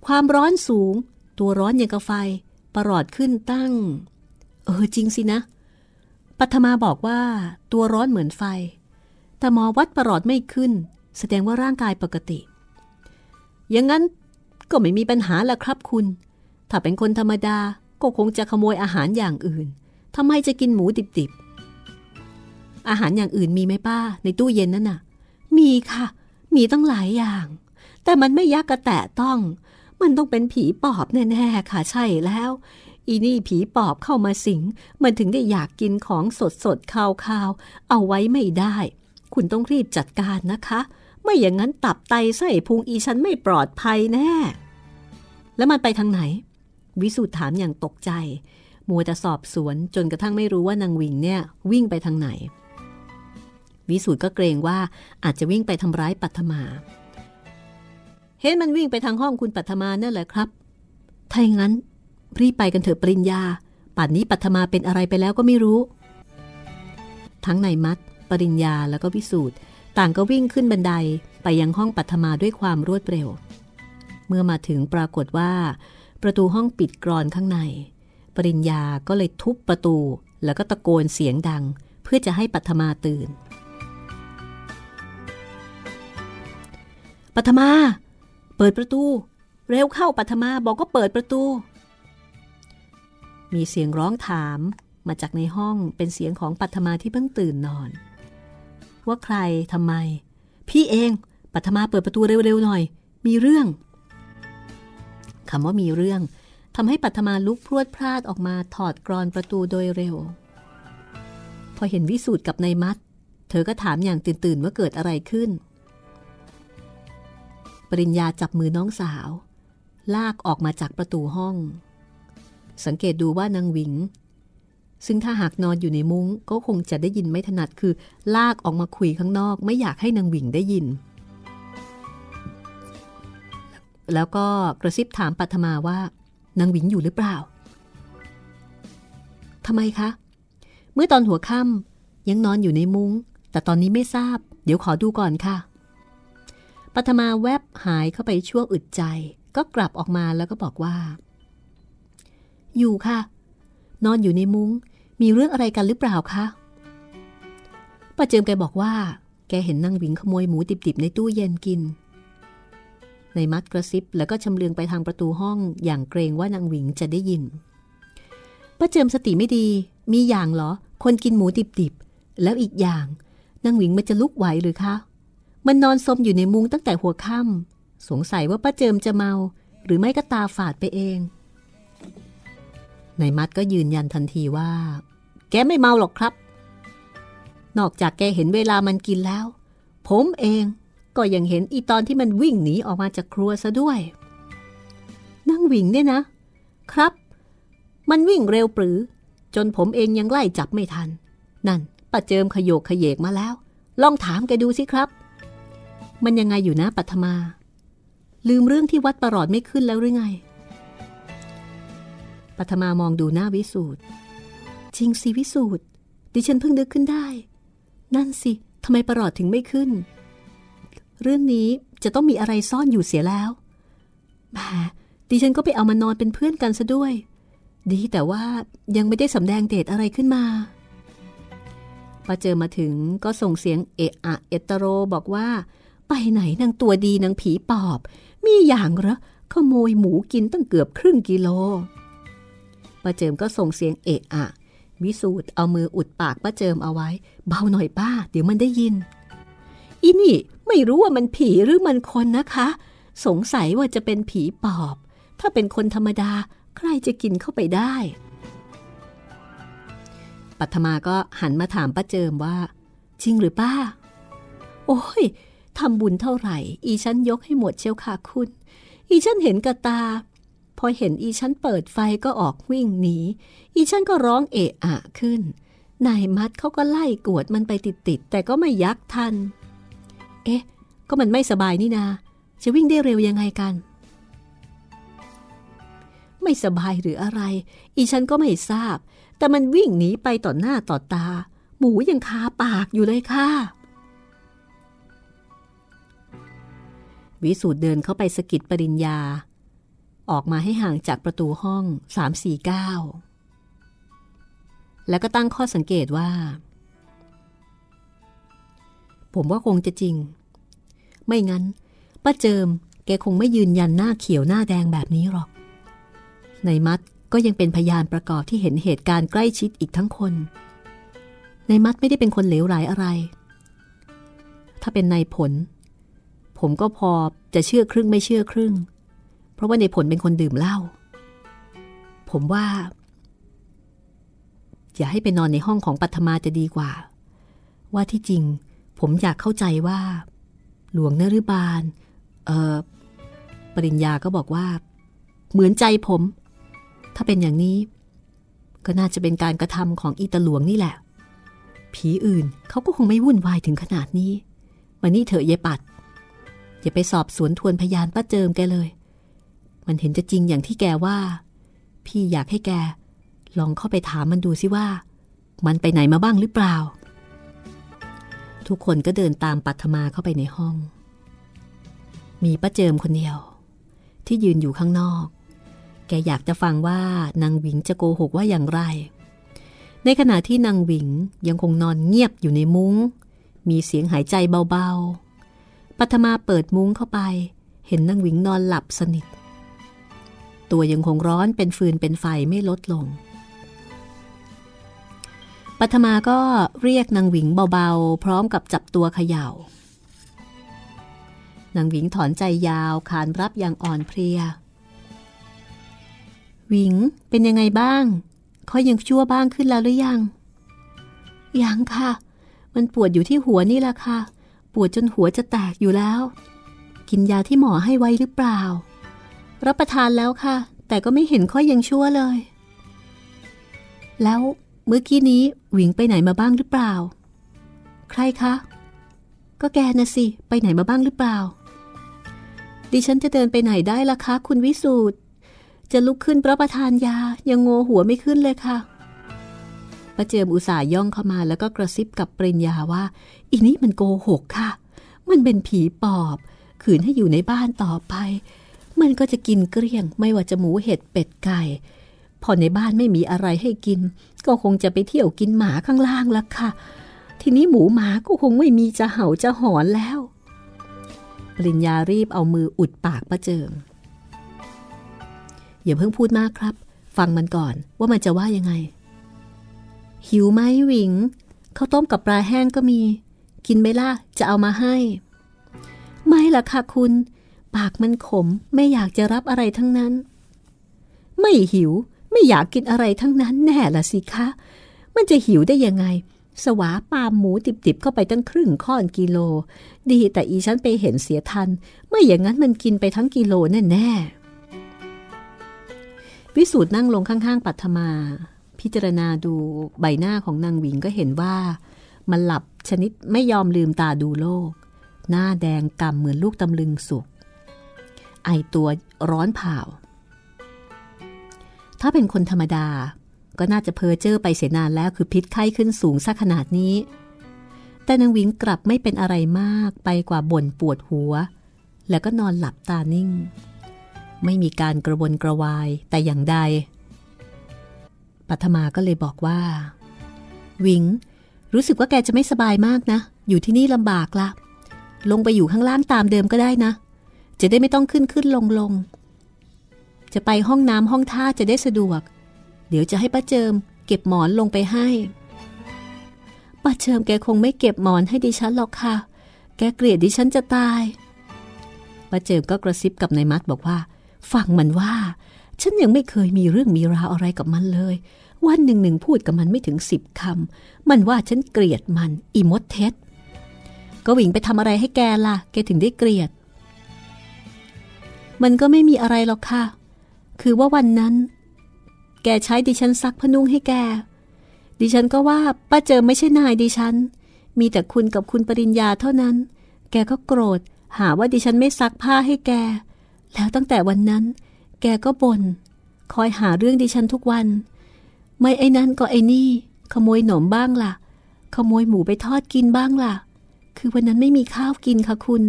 ความร้อนสูง ตัวร้อนอย่างกาไฟประหลอดขึ้นตั้ง เออจริงสินะปัทมาบอกว่าตัวร้อนเหมือนไฟ แต่หมอวัดประหลอดไม่ขึ้น แสดงว่าร่างกายปกติ อย่างนั้นก็ไม่มีปัญหาละครับคุณ ถ้าเป็นคนธรรมดาก็คงจะขโมยอาหารอย่างอื่นทำไมจะกินหมูดิบๆ อาหารอย่างอื่นมีไหมป้า ในตู้เย็นนั่นน่ะ มีค่ะ มีตั้งหลายอย่าง แต่มันไม่ยักกระแตะต้อง มันต้องเป็นผีปอบแน่ๆค่ะใช่แล้ว อีนี่ผีปอบเข้ามาสิง มันถึงได้อยากกินของสดสดๆคาวๆเอาไว้ไม่ได้ คุณต้องรีบจัดการนะคะ ไม่อย่างนั้นตับไตไส้พุงอีฉันไม่ปลอดภัยแน่ แล้วมันไปทางไหน วิสุทธ์ถามอย่างตกใจ มัวแต่สอบสวนจนกระทั่งไม่รู้ว่านางวิงเนี่ยวิ่งไปทางไหน วิสุทธ์ก็เกรงว่าอาจจะวิ่งไปทำร้ายปัทมา เห็นมันวิ่งไปทางห้องคุณปัทมานั่นแหละครับ ถ้าอย่างนั้นรีบไปกันเถอะปริญญา ป่านนี้ปัทมาเป็นอะไรไปแล้วก็ไม่รู้ ทั้งนายมัด ปริญญาแล้วก็วิสูตรต่างก็วิ่งขึ้นบันไดไปยังห้องปัทมาด้วยความรวดเร็ว เมื่อมาถึงปรากฏว่า ประตูห้องปิดกรอนข้างใน ปริญญาก็เลยทุบประตูแล้วก็ตะโกนเสียงดัง เพื่อจะให้ปัทมาตื่น ปัทมา เปิดประตู เร็วเข้าปัทมาบอกก็เปิดประตู มีเสียงร้องถามมาจากในห้องเป็นเสียงของปัทมาที่เพิ่งตื่นนอน ว่าใครทำไม พี่เองปัทมาเปิดประตูเร็วๆหน่อย มีเรื่องคำว่ามีเรื่องทำให้ปัทมาลุกพรวดพลาดออกมาถอดกรอนประตูโดยเร็ว พอเห็นวิสูตรกับนายมัด เธอก็ถามอย่างตื่นๆว่าเกิดอะไรขึ้น ปริญญาจับมือน้องสาว ลากออกมาจากประตูห้อง สังเกตดูว่านางหวิง ซึ่งถ้าหากนอนอยู่ในมุ้งก็คงจะได้ยินไม่ถนัดคือ ลากออกมาคุยข้างนอก ไม่อยากให้นางหวิ่งได้ยิน แล้วก็กระซิบถามปัทมาว่านางหวิงอยู่หรือเปล่าทำไมคะ เมื่อตอนหัวค่ำยังนอนอยู่ในมุง้ง แต่ตอนนี้ไม่ทราบ เดี๋ยวขอดูก่อนค่ะปัทมาแวบหายเข้าไปชั่วอึดใจ ก็กลับออกมาแล้วก็บอกว่า อยู่ค่ะ นอนอยู่ในมุง้ง มีเรื่องอะไรกันหรือเปล่าคะป้าเจิมแกบอกว่า แกเห็นนางหวิงขโมยหมูดิบๆในตู้เย็นกิน ในมัดกระซิบแล้วก็ชำเลืองไปทางประตูห้องอย่างเกรงว่านางหวิงจะได้ยินป้าเจิมสติไม่ดี มีอย่างเหรอ คนกินหมูดิบๆ แล้วอีกอย่าง นางหวิงมันจะลุกไหวหรือคะ มันนอนซมอยู่ในมุ้งตั้งแต่หัวค่ำสงสัยว่าป้าเจิมจะเมา หรือไม่ก็ตาฝาดไปเอง นายมัดก็ยืนยันทันทีว่า แกไม่เมาหรอกครับ นอกจากแกเห็นเวลามันกินแล้ว ผมเองก็ยังเห็นอีตอนที่มันวิ่งหนีออกมาจากครัวซะด้วย นั่งวิ่งเนี่ยนะ ครับ มันวิ่งเร็วปรือ จนผมเองยังไล่จับไม่ทัน นั่นป้าเจิมขยโยกขยเยกมาแล้ว ลองถามแกดูสิครับ มันยังไงอยู่นะปัทมา ลืมเรื่องที่วัดประหลอดไม่ขึ้นแล้วหรือไง ปัทมามองดูหน้าวิสูตรจริงสิวิสูตรดิฉันเพิ่งนึกขึ้นได้ นั่นสิทำไมประหลอดถึงไม่ขึ้น เรื่องนี้จะต้องมีอะไรซ่อนอยู่เสียแล้วแหมดิฉันก็ไปเอามานอนเป็นเพื่อนกันซะด้วย ดีแต่ว่ายังไม่ได้สำแดงเดชอะไรขึ้นมาป้าเจอมาถึงก็ส่งเสียงเอะอะเอตโรบอกว่า ไปไหนนางตัวดีนางผีปอบ มีอย่างเหรอขโมยหมูกินตั้งเกือบครึ่งกิโล ป้าเจิมก็ส่งเสียงเอะอะวิสูตรเอามืออุดปากป้าเจิมเอาไว้ เบาหน่อยป้า เดี๋ยวมันได้ยิน อีนี่ไม่รู้ว่ามันผีหรือมันคนนะคะ สงสัยว่าจะเป็นผีปอบ ถ้าเป็นคนธรรมดาใครจะกินเข้าไปได้ ปัทมาก็หันมาถามป้าเจิมว่า จริงหรือป้า โอ้ยทำบุญเท่าไหร่ อีฉันยกให้หมดเชียวค่ะคุณ อีฉันเห็นกระตา พอเห็นอีฉันเปิดไฟก็ออกวิ่งหนี อีฉันก็ร้องเอะอะขึ้น นายมัดเขาก็ไล่กวดมันไปติดๆ แต่ก็ไม่ยักทัน เอ๊ะ ก็มันไม่สบายนี่นา จะวิ่งได้เร็วยังไงกัน ไม่สบายหรืออะไร อีฉันก็ไม่ทราบ แต่มันวิ่งหนีไปต่อหน้าต่อตา หมูยังคาปากอยู่เลยค่ะวิสูตรเดินเข้าไปสกิดปริญญา ออกมาให้ห่างจากประตูห้อง 349 แล้วก็ตั้งข้อสังเกตว่า ผมว่าคงจะจริง ไม่งั้นป้าเจิมแกคงไม่ยืนยันหน้าเขียวหน้าแดงแบบนี้หรอก ในมัดก็ยังเป็นพยานประกอบที่เห็นเหตุการณ์ใกล้ชิดอีกทั้งคน ในมัดไม่ได้เป็นคนเหลวไหลอะไร ถ้าเป็นนายผล ผมก็พอจะเชื่อครึ่งไม่เชื่อครึ่ง เพราะว่าในผลเป็นคนดื่มเหล้า ผมว่า อย่าให้ไปนอนในห้องของปัทมาจะดีกว่า ว่าที่จริง ผมอยากเข้าใจว่า หลวงนฤบาล เออปริญญาก็บอกว่า เหมือนใจผม ถ้าเป็นอย่างนี้ ก็น่าจะเป็นการกระทำของอีตาหลวงนี่แหละ ผีอื่นเขาก็คงไม่วุ่นวายถึงขนาดนี้วันนี้เถอะเยปัดอย่าไปสอบสวนทวนพยานป้าเจิมแกเลย มันเห็นจะจริงอย่างที่แกว่า พี่อยากให้แก ลองเข้าไปถามมันดูสิว่า มันไปไหนมาบ้างหรือเปล่า ทุกคนก็เดินตามปัทมาเข้าไปในห้อง มีป้าเจิมคนเดียว ที่ยืนอยู่ข้างนอก แกอยากจะฟังว่านางหวิงจะโกหกว่าอย่างไร ในขณะที่นางหวิงยังคงนอนเงียบอยู่ในมุง้ง มีเสียงหายใจเบาๆปัทมาเปิดมุ้งเข้าไป เห็นนางหวิงนอนหลับสนิท ตัวยังคงร้อนเป็นฟืนเป็นไฟไม่ลดลง ปัทมาก็เรียกนางหวิงเบาๆ พร้อมกับจับตัวเขยา่านางหวิงถอนใจยาวขานรับอย่างอ่อนเพลีย หวิงเป็นยังไงบ้างเขายังชั่วบ้างขึ้นแล้วหรือยัง ยังค่ะ มันปวดอยู่ที่หัวนี่แหละค่ะ ปวดจนหัวจะแตกอยู่แล้ว กินยาที่หมอให้ไว้หรือเปล่า รับประทานแล้วค่ะ แต่ก็ไม่เห็นค่อยยังชั่วเลย แล้วเมื่อกี้นี้หวิงไปไหนมาบ้างหรือเปล่า ใครคะ ก็แกนะสิ ไปไหนมาบ้างหรือเปล่า ดิฉันจะเดินไปไหนได้ล่ะคะ คุณวิสูตรจะลุกขึ้นรับประทานยา ยังโงหัวไม่ขึ้นเลยค่ะประเจิมอุตส่าห์ย่องเข้ามาแล้วก็กระซิบกับปริญญาว่า อีนี่มันโกหกค่ะ มันเป็นผีปอบ ขืนให้อยู่ในบ้านต่อไป มันก็จะกินเกลี้ยง ไม่ว่าจะหมูเห็ดเป็ดไก่ พอในบ้านไม่มีอะไรให้กิน ก็คงจะไปเที่ยวกินหมาข้างล่างละค่ะ ทีนี้หมูหมาก็คงไม่มีจะเห่าจะหอนแล้ว ปริญญารีบเอามืออุดปากประเจิมอย่าเพิ่งพูดมากครับ ฟังมันก่อนว่ามันจะว่ายังไง หิวไหมหวิงข้าวต้มกับปลาแห้งก็มี กินไหมล่ะจะเอามาให้ ไม่ล่ะค่ะคุณ ปากมันขม ไม่อยากจะรับอะไรทั้งนั้น ไม่หิว ไม่อยากกินอะไรทั้งนั้นแน่ละสิคะ มันจะหิวได้ยังไง สวาปามหมูติบๆเข้าไปตั้งครึ่งข้อนกิโล ดีแต่อีฉันไปเห็นเสียทัน ไม่อย่างนั้นมันกินไปทั้งกิโลแน่แน่วิสูตรนั่งลงข้างๆ ปัทมา พิจารณาดูใบหน้าของนางหวิงก็เห็นว่า มันหลับชนิดไม่ยอมลืมตาดูโลก หน้าแดงกำเหมือนลูกตำลึงสุก อตัวร้อนเผาถ้าเป็นคนธรรมดาก็น่าจะเพอเจอไปเสียนานแล้วคือพิษไข้ขึ้นสูงสักขนาดนี้ แต่นางวิงกลับไม่เป็นอะไรมากไปกว่าบ่นปวดหัว แล้วก็นอนหลับตานิ่ง ไม่มีการกระวนกระวายแต่อย่างใด ปัทมาก็เลยบอกว่า วิง รู้สึกว่าแกจะไม่สบายมากนะ อยู่ที่นี่ลำบากละ ลงไปอยู่ข้างล่างตามเดิมก็ได้นะ จะได้ไม่ต้องขึ้นขึ้นลงลง จะไปห้องน้ำห้องท่าจะได้สะดวก เดี๋ยวจะให้ป้าเจิม เก็บหมอนลงไปให้ป้าเจิมแกคงไม่เก็บหมอนให้ดิฉันหรอกค่ะ แกเกลียดดิฉันจะตายป้าเจิมก็กระซิบกับนายมัดบอกว่า ฟังมันว่า ฉันยังไม่เคยมีเรื่องมีราวอะไรกับมันเลย วันหนึ่งหนึ่งพูดกับมันไม่ถึงสิบคำ มันว่าฉันเกลียดมัน อีมดเท็ดก็วิ่งไปทำอะไรให้แกล่ะ แกถึงได้เกลียด มันก็ไม่มีอะไรหรอกค่ะ คือว่าวันนั้น แกใช้ดิฉันซักพนุ่งให้แก ดิฉันก็ว่าป้าเจอไม่ใช่นายดิฉัน มีแต่คุณกับคุณปริญญาเท่านั้น แกก็โกรธ หาว่าดิฉันไม่ซักผ้าให้แก แล้วตั้งแต่วันนั้น แกก็บน่น คอยหาเรื่องดิฉันทุกวัน ไม่ไอ้นั้นก็ไอ้นี่ ขโมยหนมบ้างล่ะ ขโมยหมูไปทอดกินบ้างล่ะ คือวันนั้นไม่มีข้าวกินค่ะคุณ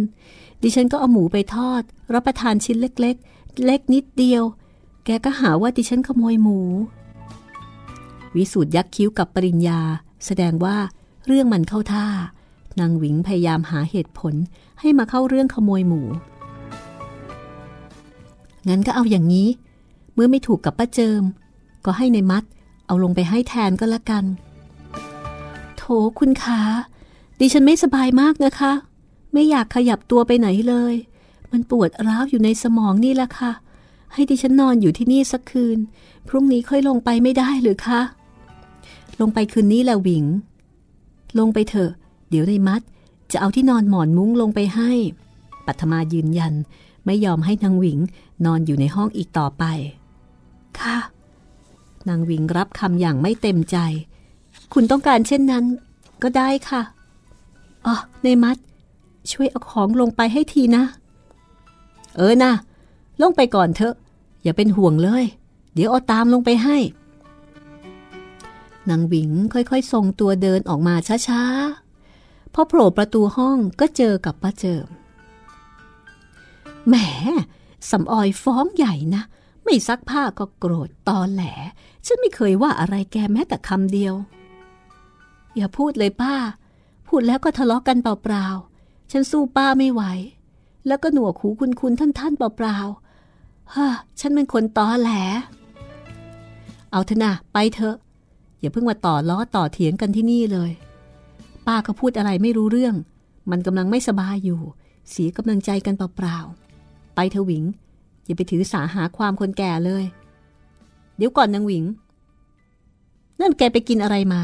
ดิฉันก็เอาหมูไปทอด รับประทานชิ้นเล็กๆ เล็กนิดเดียว แกก็หาว่าดิฉันขโมยหมู วิสูตรยักคิ้วกับปริญญา แสดงว่าเรื่องมันเข้าท่านางหวิงพยายามหาเหตุผลให้มาเข้าเรื่องขโมยหมู งั้นก็เอาอย่างนี้ เมื่อไม่ถูกกับป้าเจิม ก็ให้ในมัด เอาลงไปให้แทนก็แล้วกัน โถคุณคะดิฉันไม่สบายมากนะคะ ไม่อยากขยับตัวไปไหนเลย มันปวดร้าวอยู่ในสมองนี่แหละค่ะ ให้ดิฉันนอนอยู่ที่นี่สักคืน พรุ่งนี้ค่อยลงไปไม่ได้หรือคะ ลงไปคืนนี้แหละหวิง ลงไปเถอะ เดี๋ยวในมัด จะเอาที่นอนหมอนมุ้งลงไปให้ ปัทมายืนยัน ไม่ยอมให้นางหวิงนอนอยู่ในห้องอีกต่อไป ค่ะ นางหวิงรับคำอย่างไม่เต็มใจ คุณต้องการเช่นนั้น ก็ได้ค่ะอ๋อในมัด ช่วยเอาของลงไปให้ทีนะ เออนะลงไปก่อนเถอะ อย่าเป็นห่วงเลย เดี๋ยวเอาตามลงไปให้นางหวิงค่อยๆทรงตัวเดินออกมาช้าๆ พอโผล่ประตูห้องก็เจอกับป้าเจิม แหมสำออยฟ้องใหญ่นะ ไม่ซักผ้าก็โกรธตอแหล ฉันไม่เคยว่าอะไรแกแม้แต่คำเดียว อย่าพูดเลยป้า พูดแล้วก็ทะเลาะกันเปล่าๆ ฉันสู้ป้าไม่ไหว แล้วก็หนวกหูคุณคุณท่านท่านเปล่าๆฮ่าฉันเป็นคนตอแหล เอาเถอะนะไปเถอะ อย่าเพิ่งมาต่อล้อต่อเถียงกันที่นี่เลย ป้าก็พูดอะไรไม่รู้เรื่อง มันกำลังไม่สบายอยู่ เสียกำลังใจกันเปล่าๆ ไปเถอะหวิง อย่าไปถือสาหาความคนแก่เลย เดี๋ยวก่อนนางหวิง นั่นแกไปกินอะไรมา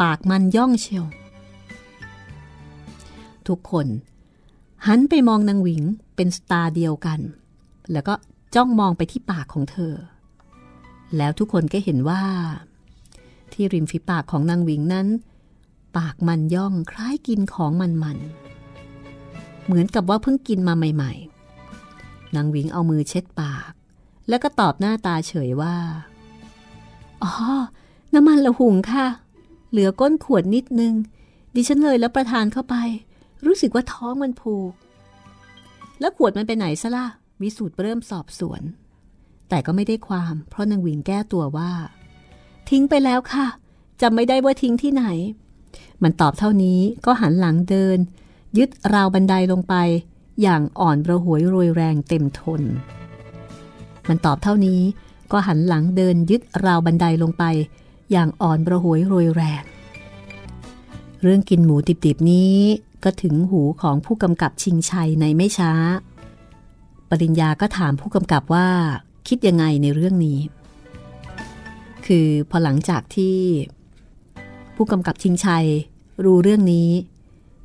ปากมันย่องเชียวทุกคน หันไปมองนางหวิงเป็นสตาเดียวกัน แล้วก็จ้องมองไปที่ปากของเธอ แล้วทุกคนก็เห็นว่า ที่ริมฝีปากของนางหวิงนั้น ปากมันย่องคล้ายกินของมันมันเหมือนกับว่าเพิ่งกินมาใหม่ ๆ นางหวิงเอามือเช็ดปาก แล้วก็ตอบหน้าตาเฉยว่า อ๋อ น้ำมันละหุงค่ะ เหลือก้นขวดนิดนึง ดิฉันเลยแล้วประทานเข้าไป รู้สึกว่าท้องมันผูก แล้วขวดมันไปไหนซะล่ะ วิสูตรเริ่มสอบสวน แต่ก็ไม่ได้ความ เพราะนางวิงแก้ตัวว่า ทิ้งไปแล้วค่ะจำไม่ได้ว่าทิ้งที่ไหน มันตอบเท่านี้ก็หันหลังเดิน ยึดราวบันไดลงไป อย่างอ่อนประหวยโรยแรงเต็มทน มันตอบเท่านี้ก็หันหลังเดินยึดราวบันไดลงไป อย่างอ่อนประหวยโรยแรง เรื่องกินหมูติบๆนี้ ก็ถึงหูของผู้กำกับชิงชัยในไม่ช้า ปริญญาก็ถามผู้กำกับว่า คิดยังไงในเรื่องนี้ คือพอหลังจากที่ ผู้กำกับชิงชัย รู้เรื่องนี้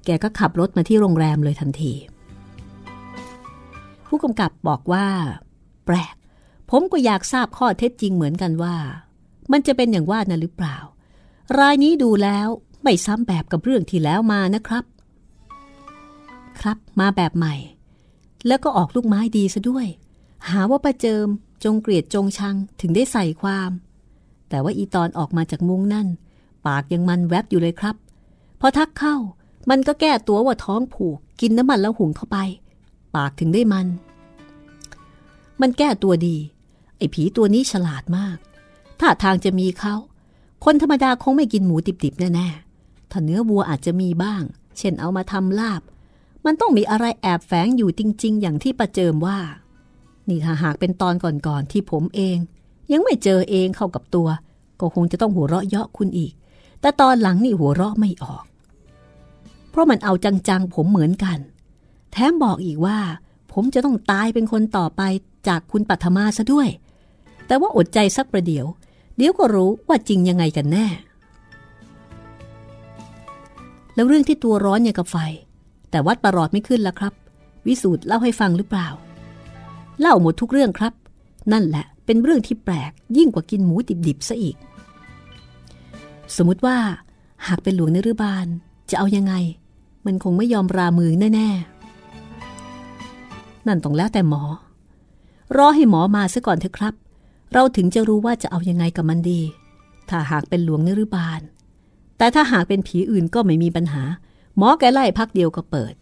แกก็ขับรถมาที่โรงแรมเลยทันที ผู้กำกับบอกว่า แปลก ผมก็อยากทราบข้อเท็จจริงเหมือนกันว่า มันจะเป็นอย่างว่านะหรือเปล่า รายนี้ดูแล้วไม่ซ้ำแบบกับเรื่องที่แล้วมานะครับ ครับมาแบบใหม่ แล้วก็ออกลูกไม้ดีซะด้วย หาว่าประเจิมจงเกลียดจงชังถึงได้ใส่ความ แต่ว่าอีตอนออกมาจากมุ้งนั่น ปากยังมันแวบอยู่เลยครับ พอทักเข้า มันก็แก้ตัวว่าท้องผูก กินน้ำมันแล้วหุงเข้าไป ปากถึงได้มัน มันแก้ตัวดี ไอ้ผีตัวนี้ฉลาดมากถ้าทางจะมีเขาคนธรรมดาคงไม่กินหมูดิบๆแน่ๆถ้าเนื้อวัวอาจจะมีบ้าง เช่นเอามาทำลาบ มันต้องมีอะไรแอบแฝงอยู่จริง ๆ อย่างที่ประเจิมว่า นี่ถ้าหากเป็นตอนก่อนๆที่ผมเอง ยังไม่เจอเองเข้ากับตัว ก็คงจะต้องหัวเราะเยาะคุณอีก แต่ตอนหลังนี่หัวเราะไม่ออก เพราะมันเอาจังๆผมเหมือนกัน แถมบอกอีกว่า ผมจะต้องตายเป็นคนต่อไปจากคุณปัทมาซะด้วย แต่ว่าอดใจสักประเดี๋ยว เดี๋ยวก็รู้ว่าจริงยังไงกันแน่ แล้วเรื่องที่ตัวร้อนอย่างกับไฟ แต่วัดประหลอดไม่ขึ้นแล้วครับ วิสูตรเล่าให้ฟังหรือเปล่า เล่าหมดทุกเรื่องครับ นั่นแหละเป็นเรื่องที่แปลกยิ่งกว่ากินหมูดิบๆซะอีก สมมติว่า หากเป็นหลวงนรุบาลจะเอายังไง มันคงไม่ยอมรามือแน่ๆ นั่นต้องแล้วแต่หมอ รอให้หมอมาซะก่อนเถอะครับ เราถึงจะรู้ว่าจะเอายังไงกับมันดี ถ้าหากเป็นหลวงนรุบาลแต่ถ้าหากเป็นผีอื่นก็ไม่มีปัญหา หมอแกไล่พักเดียวก็เปิด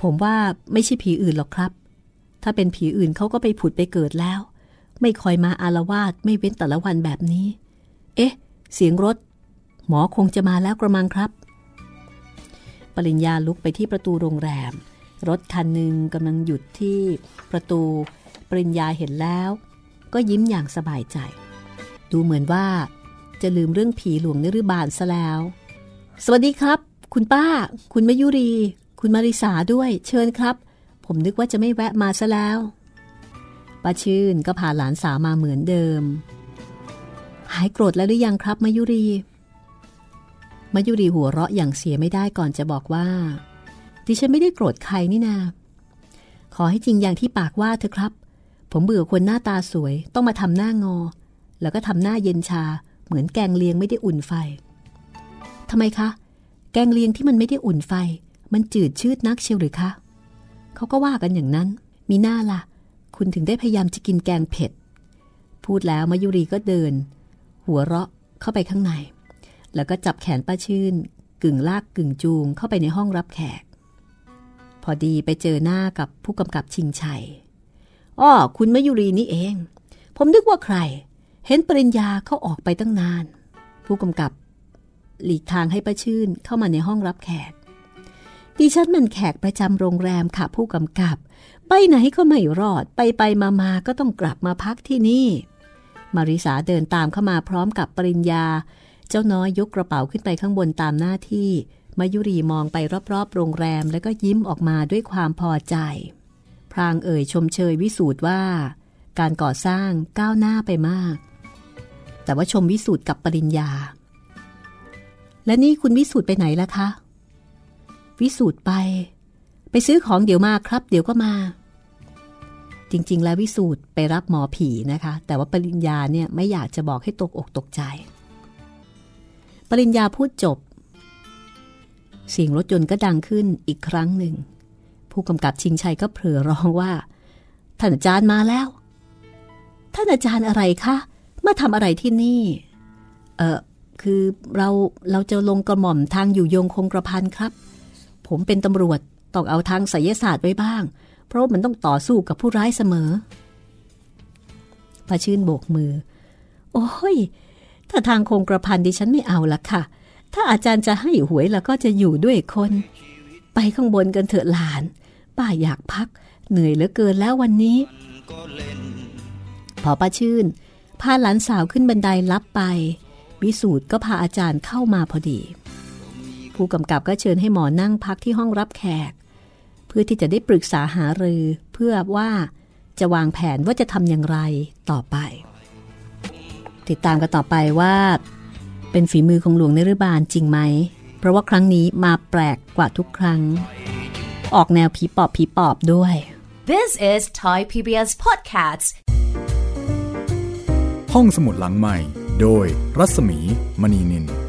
ผมว่าไม่ใช่ผีอื่นหรอกครับ ถ้าเป็นผีอื่นเขาก็ไปผุดไปเกิดแล้ว ไม่คอยมาอารวาสไม่เว้นแต่ละวันแบบนี้ เอ๊ะ เสียงรถ หมอคงจะมาแล้วกระมังครับ ปริญญาลุกไปที่ประตูโรงแรม รถคันหนึ่งกำลังหยุดที่ประตู ปริญญาเห็นแล้ว ก็ยิ้มอย่างสบายใจ ดูเหมือนว่าจะลืมเรื่องผีหลวงนฤบาลซะแล้ว สวัสดีครับ คุณป้า คุณมยุรี คุณมาริสาด้วย เชิญครับ ผมนึกว่าจะไม่แวะมาซะแล้วป้าชื่นก็พาหลานสาวมาเหมือนเดิม หายโกรธแล้วหรือยังครับมายุรีมายุรีหัวเราะอย่างเสียไม่ได้ก่อนจะบอกว่าดิฉันไม่ได้โกรธใครนี่นา ขอให้จริงอย่างที่ปากว่าเถอะครับ ผมเบื่อคนหน้าตาสวย ต้องมาทำหน้างอ แล้วก็ทำหน้าเย็นชา เหมือนแกงเลียงไม่ได้อุ่นไฟ ทำไมคะ แกงเลียงที่มันไม่ได้อุ่นไฟ มันจืดชืดนักเชียวหรือคะ เขาก็ว่ากันอย่างนั้น มีหน้าละ่ะ คุณถึงได้พยายามจะกินแกงเผ็ด พูดแล้วมายุรีก็เดิน หัวเราะเข้าไปข้างใน แล้วก็จับแขนป้าชื่น กึ่งลากกึ่งจูงเข้าไปในห้องรับแขก พอดีไปเจอหน้ากับผู้กำกับชิงชัยอ้อคุณมายุรีนี่เอง ผมนึกว่าใคร เห็นปริญญาเขาออกไปตั้งนาน ผู้กำกับ หลีกทางให้ป้าชื่นเข้ามาในห้องรับแขก ดิฉันมันแขกประจำโรงแรมค่ะผู้กำกับ ไปไหนก็ไม่รอดไปไปมามาก็ต้องกลับมาพักที่นี่ มาริสาเดินตามเข้ามาพร้อมกับปริญญา เจ้าน้อยยกกระเป๋าขึ้นไปข้างบนตามหน้าที่ มายุรีมองไปรอบๆ โรงแรมแล้วก็ยิ้มออกมาด้วยความพอใจ พรางเอ่ยชมเชยวิสูตรว่า การก่อสร้างก้าวหน้าไปมาก แต่ว่าชมวิสูตรกับปริญญา และนี่คุณวิสูตรไปไหนล่ะคะ วิสูตรไป ไปซื้อของเดี๋ยวมาครับ เดี๋ยวก็มา จริง ๆ แล้ววิสูตรไปรับหมอผีนะคะ แต่ว่าปริญญาเนี่ยไม่อยากจะบอกให้ตกอกตกใจ ปริญญาพูดจบ เสียงรถยนต์ก็ดังขึ้นอีกครั้งหนึ่ง ผู้กำกับชิงชัยก็เผลอร้องว่า ท่านอาจารย์มาแล้ว ท่านอาจารย์อะไรคะมาทำอะไรที่นี่ เออ คือเราเราจะลงกระหม่อมทางอยู่ยงคงกระพันครับ ผมเป็นตำรวจต้องเอาทางไสยศาสตร์ไว้บ้าง เพราะมันต้องต่อสู้กับผู้ร้ายเสมอพระชื่นโบกมือ โอ้ย ถ้าทางคงกระพันดิฉันไม่เอาละค่ะ ถ้าอาจารย์จะให้หวยแล้วก็จะอยู่ด้วยคน ไปข้างบนกันเถอะหลาน ป้าอยากพัก เหนื่อยเหลือเกินแล้ววันนี้ พอป้าชื่น พาหลานสาวขึ้นบันไดลับไป วิสูตรก็พาอาจารย์เข้ามาพอดี ผู้กำกับก็เชิญให้หมอนั่งพักที่ห้องรับแขก เพื่อที่จะได้ปรึกษาหารือเพื่อว่าจะวางแผนว่าจะทำอย่างไรต่อไป ติดตามกันต่อไปว่า เป็นฝีมือของหลวงนรบาลจริงไหม เพราะว่าครั้งนี้มาแปลกกว่าทุกครั้ง ออกแนวผีปอบผีปอบด้วย This is Thai PBS Podcasts. ห้องสมุดหลังใหม่ โดยรัศมีมณีนิน